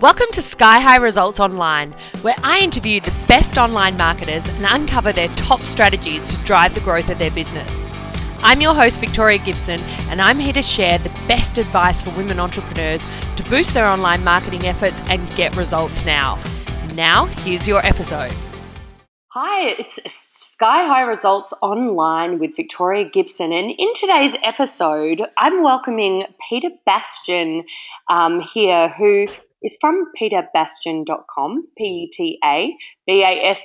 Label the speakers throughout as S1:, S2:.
S1: Welcome to Sky High Results Online, where I interview the best online marketers and uncover their top strategies to drive the growth of their business. I'm your host, Victoria Gibson, and I'm here to share the best advice for women entrepreneurs to boost their online marketing efforts and get results now. Now, here's your episode. Hi, it's Sky High Results Online with Victoria Gibson. And in today's episode, I'm welcoming Peta Bastian um, here, who is from petabastian.com, P-E-T-A, B-A-S-T-I-A-N.com.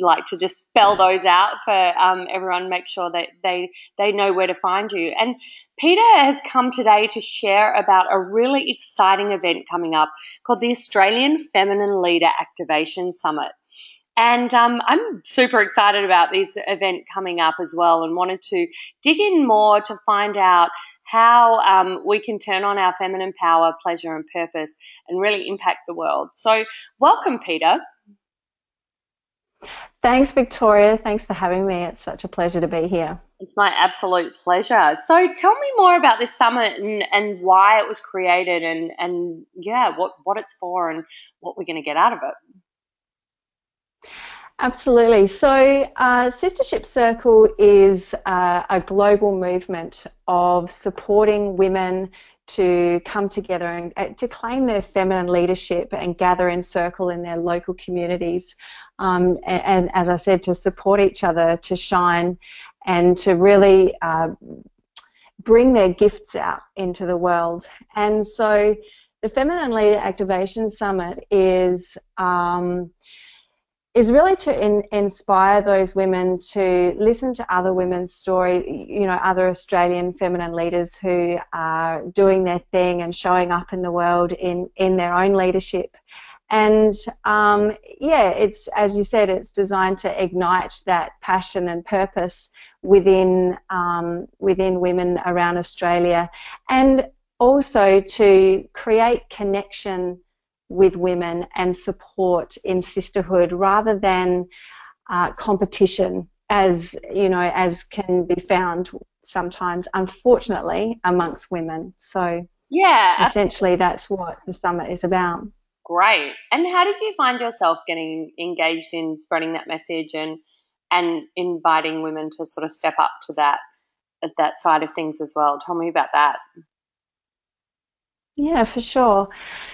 S1: Like to just spell those out for um, everyone, make sure that they, they know where to find you. And Peta has come today to share about a really exciting event coming up called the Australian Feminine Leader Activation Summit. And um, I'm super excited about this event coming up as well and wanted to dig in more to find out how um, we can turn on our feminine power, pleasure, and purpose and really impact the world. So, welcome, Peta.
S2: Thanks, Victoria. Thanks for having me. It's such a pleasure to be here.
S1: It's my absolute pleasure. So tell me more about this summit and, and why it was created and, and yeah, what, what it's for and what we're going to get out of it.
S2: Absolutely. So, uh, Sistership Circle is uh, a global movement of supporting women to come together and uh, to claim their feminine leadership and gather in circle in their local communities. Um, and, and, as I said, to support each other, to shine, and to really uh, bring their gifts out into the world. And so, the Feminine Leader Activation Summit is. Um, is really to in, inspire those women to listen to other women's story, you know, other Australian feminine leaders who are doing their thing and showing up in the world in, in their own leadership. And um, yeah, it's as you said, it's designed to ignite that passion and purpose within um, within women around Australia, and also to create connection with women and support in sisterhood rather than uh, competition as you know as can be found sometimes unfortunately amongst women. So
S1: yeah
S2: essentially that's what the summit is about.
S1: Great. And how did you find yourself getting engaged in spreading that message and and inviting women to sort of step up to that that side of things as well? Tell me about that
S2: yeah, for sure.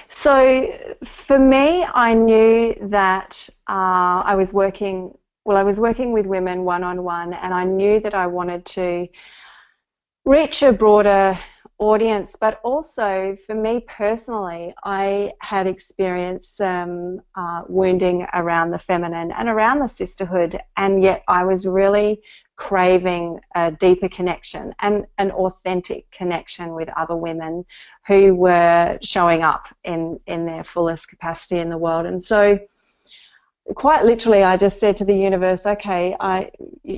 S2: So for me, I knew that uh, I was working. Well, I was working with women one on one, and I knew that I wanted to reach a broader audience, but also for me personally, I had experienced some uh, wounding around the feminine and around the sisterhood, and yet I was really craving a deeper connection and an authentic connection with other women who were showing up in, in their fullest capacity in the world. And so, quite literally, I just said to the universe, "Okay, I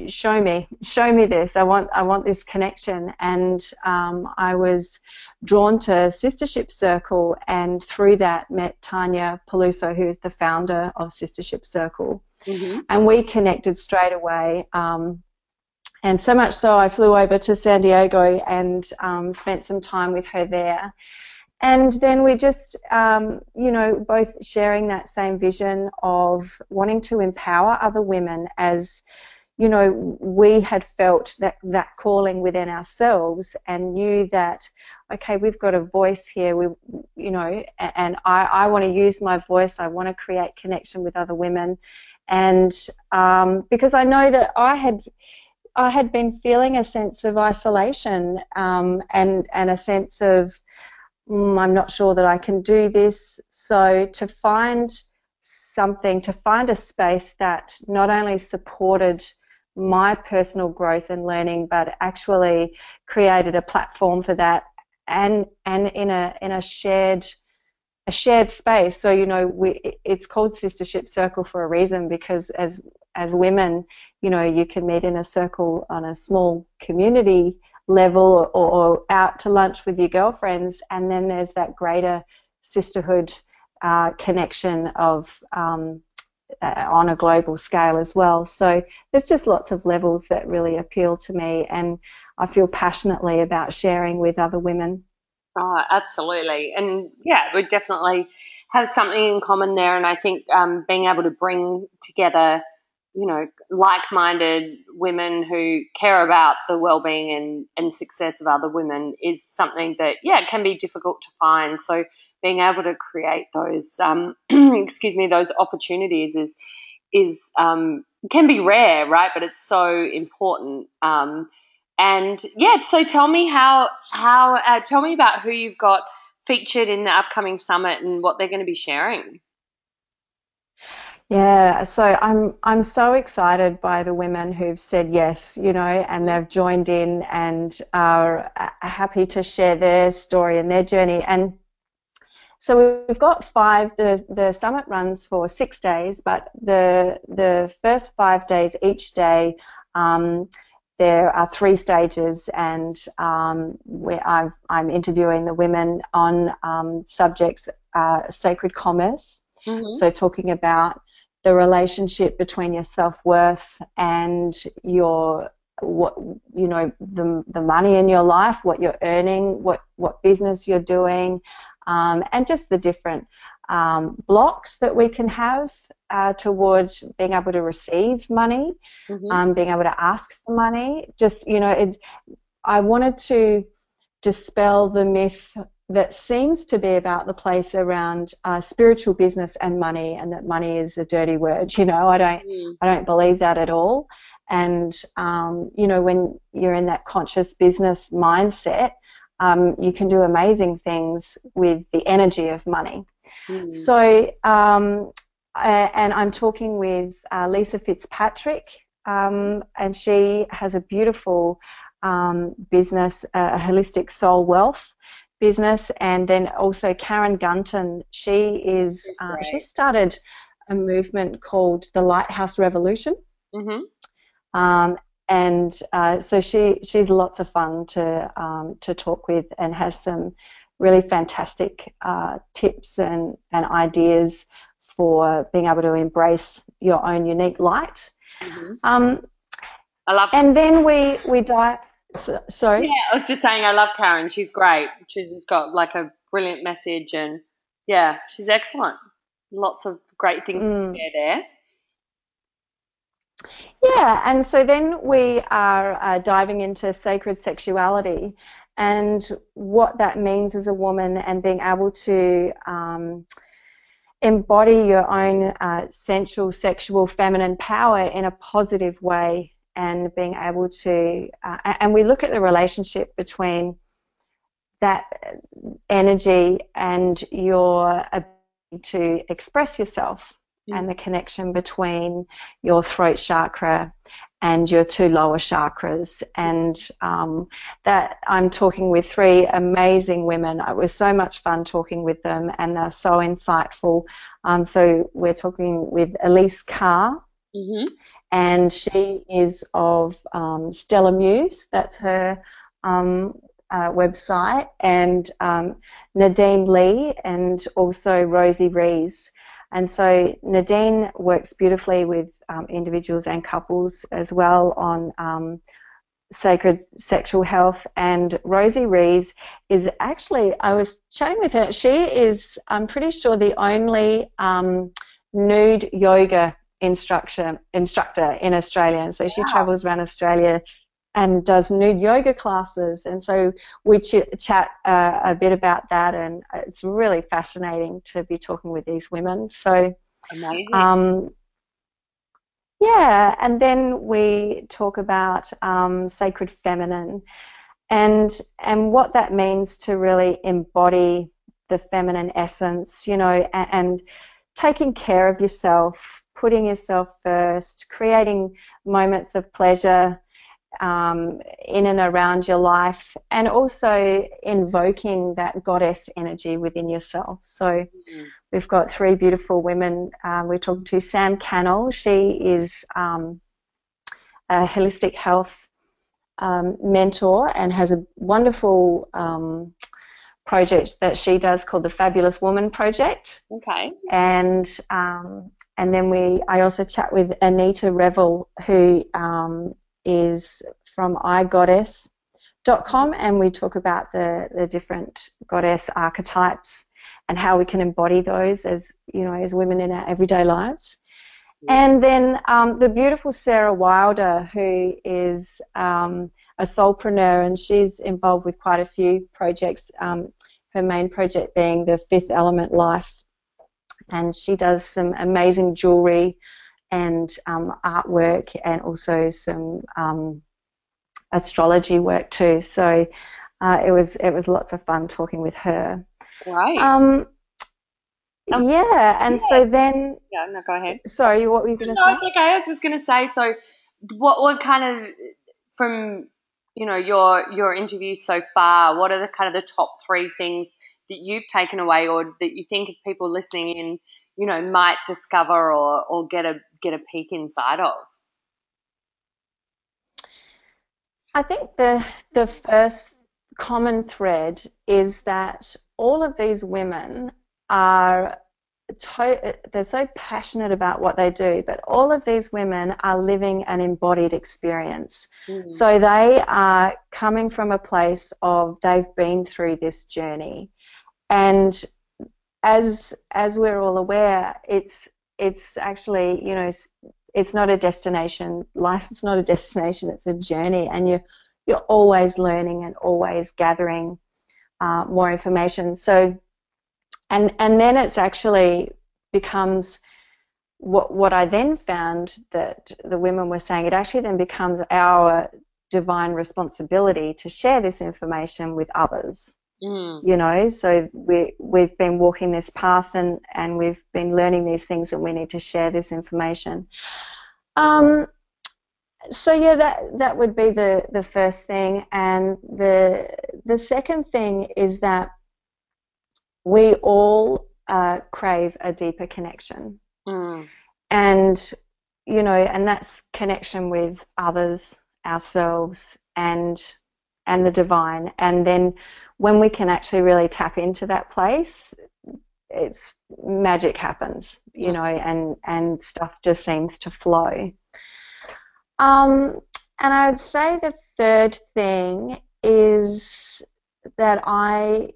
S2: show me, show me this. I want, I want this connection." And um, I was drawn to Sistership Circle, and through that met Tanya Paluso, who is the founder of Sistership Circle, mm-hmm. and we connected straight away. Um, and so much so, I flew over to San Diego and um, spent some time with her there. And then we just, um, you know, both sharing that same vision of wanting to empower other women as, you know, we had felt that, that calling within ourselves and knew that, okay, we've got a voice here, we, you know, and I, I want to use my voice, I want to create connection with other women. And um, because I know that I had, I had been feeling a sense of isolation um, and and a sense of mm, I'm not sure that I can do this. So to find something, to find a space that not only supported my personal growth and learning, but actually created a platform for that, and and in a in a shared a shared space. So you know, we, it's called Sistership Circle for a reason because as as women, you know, you can meet in a circle on a small community level or, or out to lunch with your girlfriends, and then there's that greater sisterhood uh, connection of um, uh, on a global scale as well. So there's just lots of levels that really appeal to me, and I feel passionately about sharing with other women.
S1: Oh, absolutely. And yeah, we definitely have something in common there. And I think um, being able to bring together, you know, like minded women who care about the well being and, and success of other women is something that, yeah, can be difficult to find. So being able to create those, um, excuse me, those opportunities is, is, um, can be rare, right? But it's so important. Um, and yeah, so tell me how how uh, tell me about who you've got featured in the upcoming summit and what they're going to be sharing.
S2: Yeah, so I'm I'm so excited by the women who've said yes, you know, and they've joined in and are happy to share their story and their journey. And so we've got five. The the summit runs for six days, but the the first five days each day. Um, there are three stages, and um, where i am interviewing the women on um, subjects uh, sacred commerce. Mm-hmm. So talking about the relationship between your self worth and your what you know the the money in your life, what you're earning, what what business you're doing, um, and just the different um, blocks that we can have uh, towards being able to receive money, mm-hmm. um, being able to ask for money. Just you know, it, I wanted to dispel the myth that seems to be about the place around uh, spiritual business and money, and that money is a dirty word. You know, I don't, mm. I don't believe that at all. And um, you know, when you're in that conscious business mindset, um, you can do amazing things with the energy of money. Mm. So, um, and I'm talking with uh, Lisa Fitzpatrick, um, and she has a beautiful um, business, uh, holistic soul wealth business, and then also Karen Gunton. She is uh, she started a movement called the Lighthouse Revolution. Mm-hmm. Um, and uh, so she she's lots of fun to um, to talk with and has some really fantastic uh, tips and, and ideas for being able to embrace your own unique light. Mm-hmm. Um,
S1: I love.
S2: And then we we dive. So, sorry.
S1: Yeah, I was just saying I love Karen. She's great. She's just got like a brilliant message, and yeah, she's excellent. Lots of great things mm. to share there.
S2: Yeah, and so then we are uh, diving into sacred sexuality and what that means as a woman and being able to um, embody your own uh, sensual, sexual, feminine power in a positive way and being able to, uh, and we look at the relationship between that energy and your ability to express yourself mm. and the connection between your throat chakra and your two lower chakras. And um, that I'm talking with three amazing women. It was so much fun talking with them, and they're so insightful. Um, so we're talking with Elise Carr. Mm-hmm. And she is of um, Stella Muse, that's her um, uh, website, and um, Nadine Lee, and also Rosie Rees. And so Nadine works beautifully with um, individuals and couples as well on um, sacred sexual health. And Rosie Rees is actually, I was chatting with her, she is, I'm pretty sure, the only um, nude yoga instructor instructor in Australia. And so she wow. travels around Australia and does nude yoga classes. And so we ch- chat uh, a bit about that, and it's really fascinating to be talking with these women. So
S1: amazing. Um,
S2: yeah, and then we talk about um, sacred feminine, and and what that means to really embody the feminine essence, you know, and, and taking care of yourself, putting yourself first, creating moments of pleasure um, in and around your life, and also invoking that goddess energy within yourself. So mm-hmm. we've got three beautiful women. Um, we're talking to Sam Cannell. She is um, a holistic health um, mentor and has a wonderful um, project that she does called the Fabulous Woman Project.
S1: Okay.
S2: And um, and then we, I also chat with Anita Revel, who um, is from iGoddess, com and we talk about the, the different goddess archetypes and how we can embody those as you know as women in our everyday lives. And then um, the beautiful Sarah Wilder, who is um, a soulpreneur, and she's involved with quite a few projects. Um, her main project being the Fifth Element Life, and she does some amazing jewelry and um, artwork, and also some um, astrology work too. So uh, it was it was lots of fun talking with her.
S1: Right.
S2: Um, um, yeah, and yeah. so then.
S1: Yeah, no, go ahead.
S2: Sorry, what were you going to
S1: no,
S2: say?
S1: No, it's okay. I was just going to say. So, what what kind of from you know your your interviews so far? What are the kind of the top three things that you've taken away, or that you think people listening in, you know, might discover or or get a get a peek inside of?
S2: I think the the first common thread is that all of these women are to- they're so passionate about what they do, but all of these women are living an embodied experience. Mm. So they are coming from a place of they've been through this journey, and as as we're all aware, it's it's actually you know it's not a destination. Life is not a destination; it's a journey, and you you're always learning and always gathering uh, more information. So and and then it's actually becomes what what I then found that the women were saying it actually then becomes our divine responsibility to share this information with others. Mm. You know, so we we've been walking this path and and we've been learning these things and we need to share this information. Um, so yeah, that that would be the the first thing, and the the second thing is that we all uh, crave a deeper connection. Mm. And, you know, and that's connection with others, ourselves, and and the divine. And then when we can actually really tap into that place, it's magic happens, you know, and and stuff just seems to flow. Um, and I would say the third thing is that I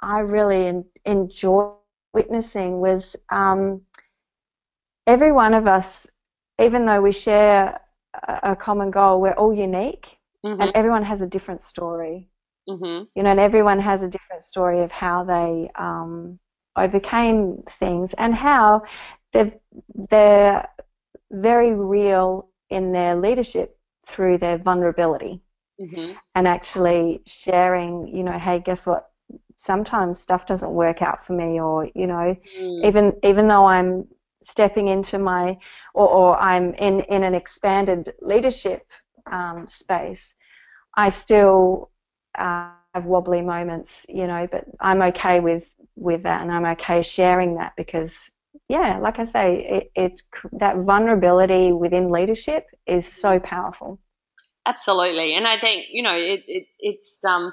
S2: I really enjoy witnessing was um, every one of us, even though we share a, a common goal, we're all unique, mm-hmm. and everyone has a different story. Mm-hmm. You know, and everyone has a different story of how they um, overcame things and how they're, they're very real in their leadership through their vulnerability. Mm-hmm. And actually sharing, you know, hey, guess what? sometimes stuff doesn't work out for me or you know mm. even even though I'm stepping into my or, or I'm in in an expanded leadership um, space. I still uh, have wobbly moments you know but I'm okay with with that and I'm okay sharing that because yeah like I say it, that vulnerability within leadership is so powerful.
S1: Absolutely. And I think you know it, it it's um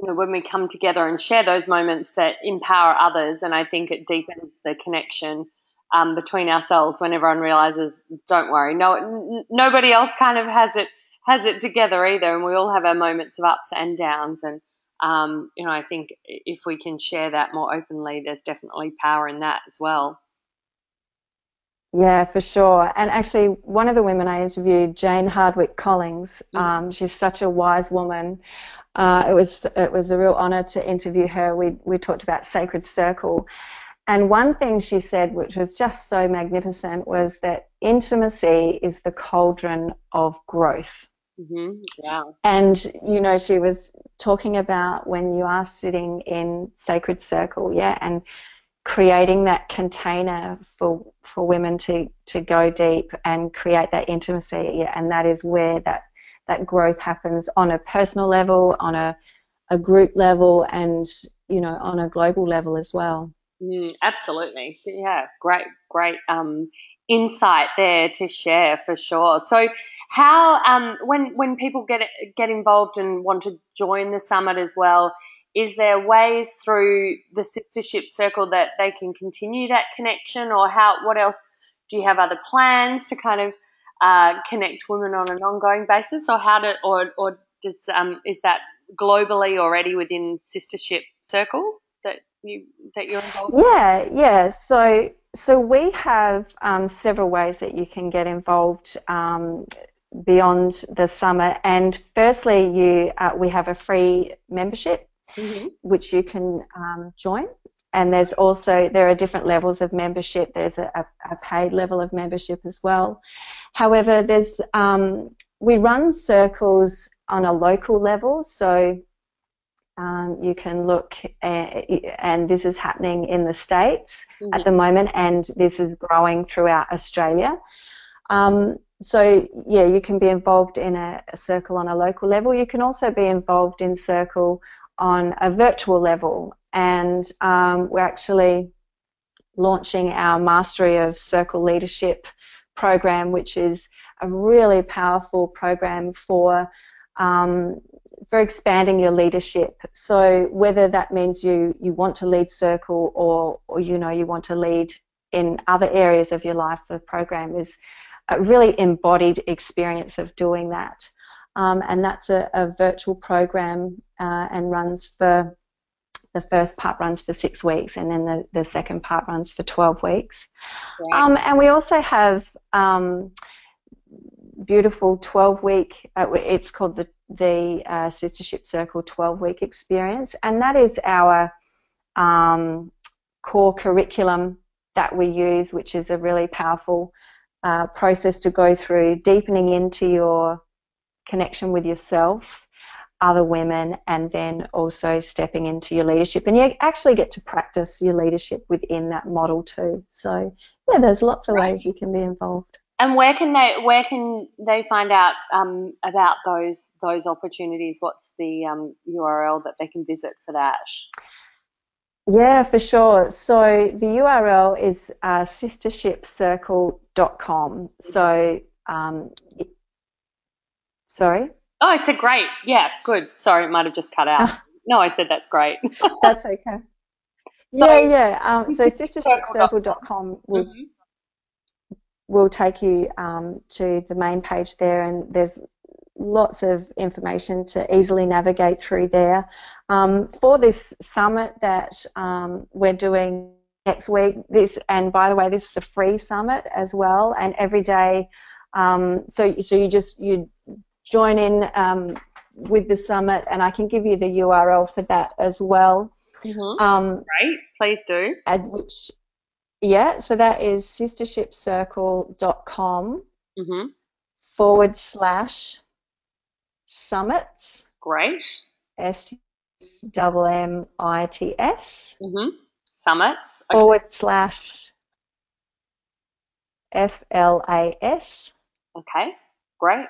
S1: you know, when we come together and share those moments that empower others, and I think it deepens the connection um, between ourselves when everyone realizes, don't worry, no, n- nobody else kind of has it has it together either, and we all have our moments of ups and downs, and um, you know, I think if we can share that more openly, there's definitely power in that as well.
S2: Yeah, for sure. And actually, one of the women I interviewed, Jane Hardwick Collins, mm. um, she's such a wise woman. Uh, it was it was a real honour to interview her. We we talked about Sacred Circle, and one thing she said, which was just so magnificent, was that intimacy is the cauldron of growth.
S1: Mm-hmm. Yeah.
S2: And you know, she was talking about when you are sitting in Sacred Circle, yeah, and creating that container for for women to to go deep and create that intimacy, yeah, and that is where that that growth happens on a personal level, on a, a group level, and you know on a global level as well.
S1: Mm, absolutely, yeah, great, great um, insight there to share for sure. So, how um, when when people get get involved and want to join the summit as well, is there ways through the sistership circle that they can continue that connection, or how? What else do you have other plans to kind of uh, connect women on an ongoing basis, or how to, or, or does um, is that globally already within Sistership Circle that you that you're involved?
S2: Yeah, yeah. So so we have um, several ways that you can get involved um, beyond the summer. And firstly, you uh, we have a free membership mm-hmm. which you can um, join. And there's also there are different levels of membership. There's a, a paid level of membership as well. However, there's um, we run circles on a local level, so um, you can look, at, and this is happening in the States mm-hmm. at the moment, and this is growing throughout Australia. Um, so, yeah, you can be involved in a, a, circle on a local level. You can also be involved in circle on a virtual level, and um, we're actually launching our Mastery of Circle Leadership program, which is a really powerful program for um, for expanding your leadership. So whether that means you you want to lead circle or or you know you want to lead in other areas of your life, the program is a really embodied experience of doing that. Um, and that's a, a virtual program uh, and runs for the first part runs for six weeks and then the, the second part runs for 12 weeks. Right. Um, and we also have um, beautiful 12 week, uh, it's called the, the uh, Sistership Circle 12 week experience, and that is our um, core curriculum that we use, which is a really powerful uh, process to go through, deepening into your connection with yourself, other women, and then also stepping into your leadership. And you actually get to practice your leadership within that model too. So, yeah, there's lots of right. ways you can be involved.
S1: And where can they where can they find out um, about those those opportunities? What's the um, URL that they can visit for that?
S2: Yeah, for sure. So the URL is uh, sistershipcircle.com. So, um, it, sorry.
S1: Oh, I said great. Yeah, good. Sorry, it might have just cut out. no, I said that's great.
S2: that's okay. So, yeah, yeah. Um, so sistershipcircle.com will mm-hmm will take you um, to the main page there, and there's lots of information to easily navigate through there. Um, for this summit that um, we're doing next week, this and by the way, this is a free summit as well, and every day. Um, so so you just you join in um, with the summit, and I can give you the URL for that as well.
S1: Mm-hmm. Um, right, please do.
S2: At which yeah, so that is sistershipcircle.com mm-hmm. forward slash summits.
S1: Great.
S2: S double M I T S.
S1: Mm-hmm. Summits.
S2: Okay. Forward slash F L A S.
S1: Okay, great.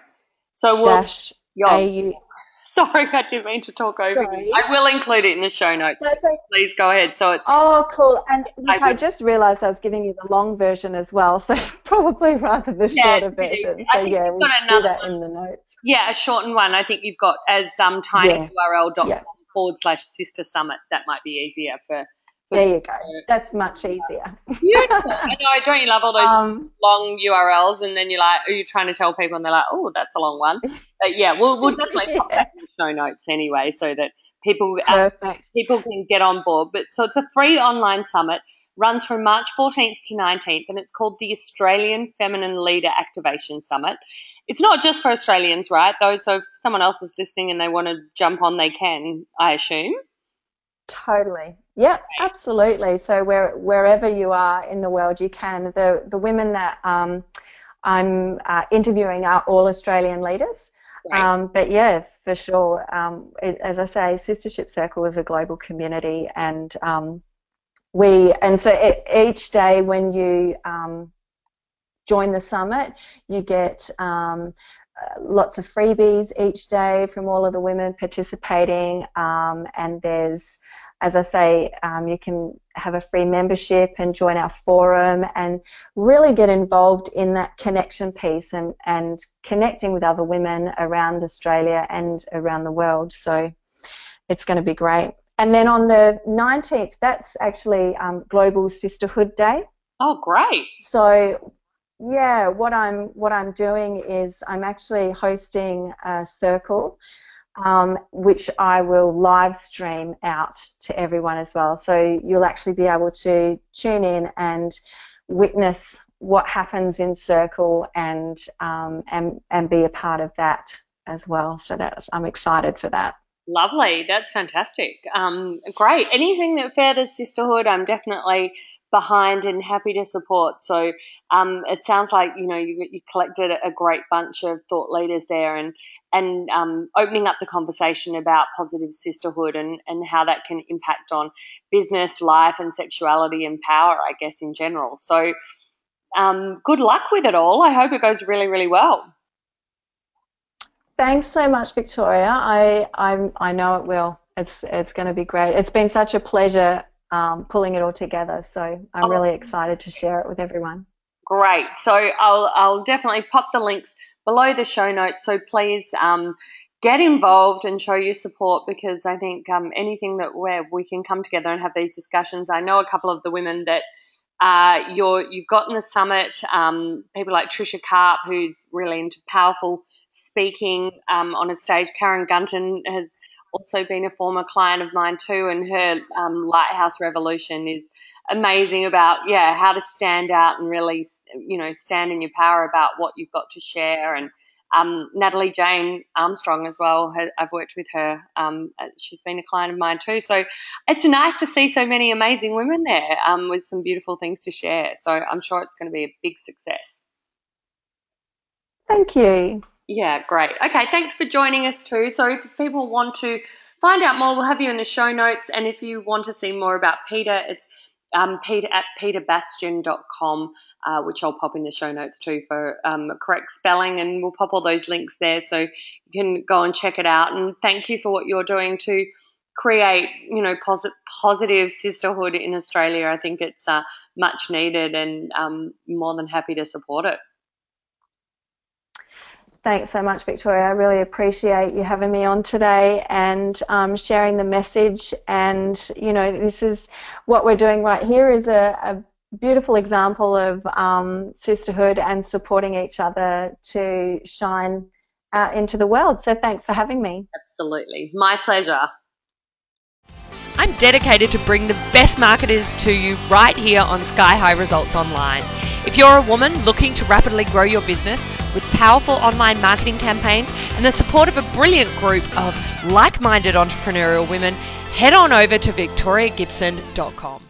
S1: So we'll.
S2: Dash A U
S1: Sorry, I didn't mean to talk over Sorry. you. I will include it in the show notes. Okay. Please go ahead. So it's,
S2: oh, cool. And look, I, I, just realised I was giving you the long version as well, so probably rather the yeah, shorter version. So yeah, we'll do that one. in the notes.
S1: Yeah, a shortened one. I think you've got as um, tinyurl.com yeah. forward slash sister summit. That might be easier for
S2: there you go. That's much easier.
S1: Beautiful. I know. Don't you love all those um, long URLs? And then you're like, are you trying to tell people? And they're like, oh, that's a long one. But yeah, we'll, we'll definitely yeah. pop that in the show notes anyway, so that people uh, people can get on board. But so it's a free online summit, runs from March 14th to 19th, and it's called the Australian Feminine Leader Activation Summit. It's not just for Australians, right? Though, so if someone else is listening and they want to jump on, they can, I assume.
S2: Totally. Yeah, absolutely. So where, wherever you are in the world, you can. The the women that um, I'm uh, interviewing are all Australian leaders. Right. Um, but yeah, for sure. Um, it, as I say, Sistership Circle is a global community, and um, we and so it, each day when you um, join the summit, you get um, uh, lots of freebies each day from all of the women participating, um, and there's as I say, um, you can have a free membership and join our forum and really get involved in that connection piece and, and connecting with other women around Australia and around the world. So it's going to be great. And then on the 19th, that's actually um, Global Sisterhood Day.
S1: Oh, great!
S2: So yeah, what I'm what I'm doing is I'm actually hosting a circle um, which I will live stream out to everyone as well. So you'll actually be able to tune in and witness what happens in Circle and um, and and be a part of that as well. So that I'm excited for that.
S1: Lovely, that's fantastic. Um, great. Anything that furthers sisterhood, I'm definitely behind and happy to support. So um, it sounds like you know you, you collected a great bunch of thought leaders there, and and um, opening up the conversation about positive sisterhood and and how that can impact on business, life, and sexuality and power, I guess in general. So um, good luck with it all. I hope it goes really really well.
S2: Thanks so much, Victoria. I I, I know it will. It's it's going to be great. It's been such a pleasure um, pulling it all together. So I'm oh. really excited to share it with everyone.
S1: Great. So I'll, I'll definitely pop the links below the show notes. So please um, get involved and show your support because I think um, anything that where we can come together and have these discussions. I know a couple of the women that uh, you're, you've got in the summit, um, people like Trisha Karp, who's really into powerful speaking um, on a stage. Karen Gunton has also been a former client of mine too, and her um, Lighthouse Revolution is amazing about yeah how to stand out and really you know stand in your power about what you've got to share and um, Natalie Jane Armstrong as well. I've worked with her. Um, she's been a client of mine too. So it's nice to see so many amazing women there um, with some beautiful things to share. So I'm sure it's going to be a big success.
S2: Thank you.
S1: Yeah, great. Okay, thanks for joining us too. So if people want to find out more, we'll have you in the show notes. And if you want to see more about Peta, it's um, Peta at petabastian.com, uh, which I'll pop in the show notes too for um, correct spelling, and we'll pop all those links there so you can go and check it out. And thank you for what you're doing to create, you know, posit- positive sisterhood in Australia. I think it's uh, much needed, and um, more than happy to support it.
S2: Thanks so much, Victoria. I really appreciate you having me on today and um, sharing the message. And you know, this is what we're doing right here is a, a beautiful example of um, sisterhood and supporting each other to shine out into the world. So thanks for having me.
S1: Absolutely, my pleasure. I'm dedicated to bring the best marketers to you right here on Sky High Results Online. If you're a woman looking to rapidly grow your business with powerful online marketing campaigns and the support of a brilliant group of like minded entrepreneurial women, head on over to victoriagibson.com.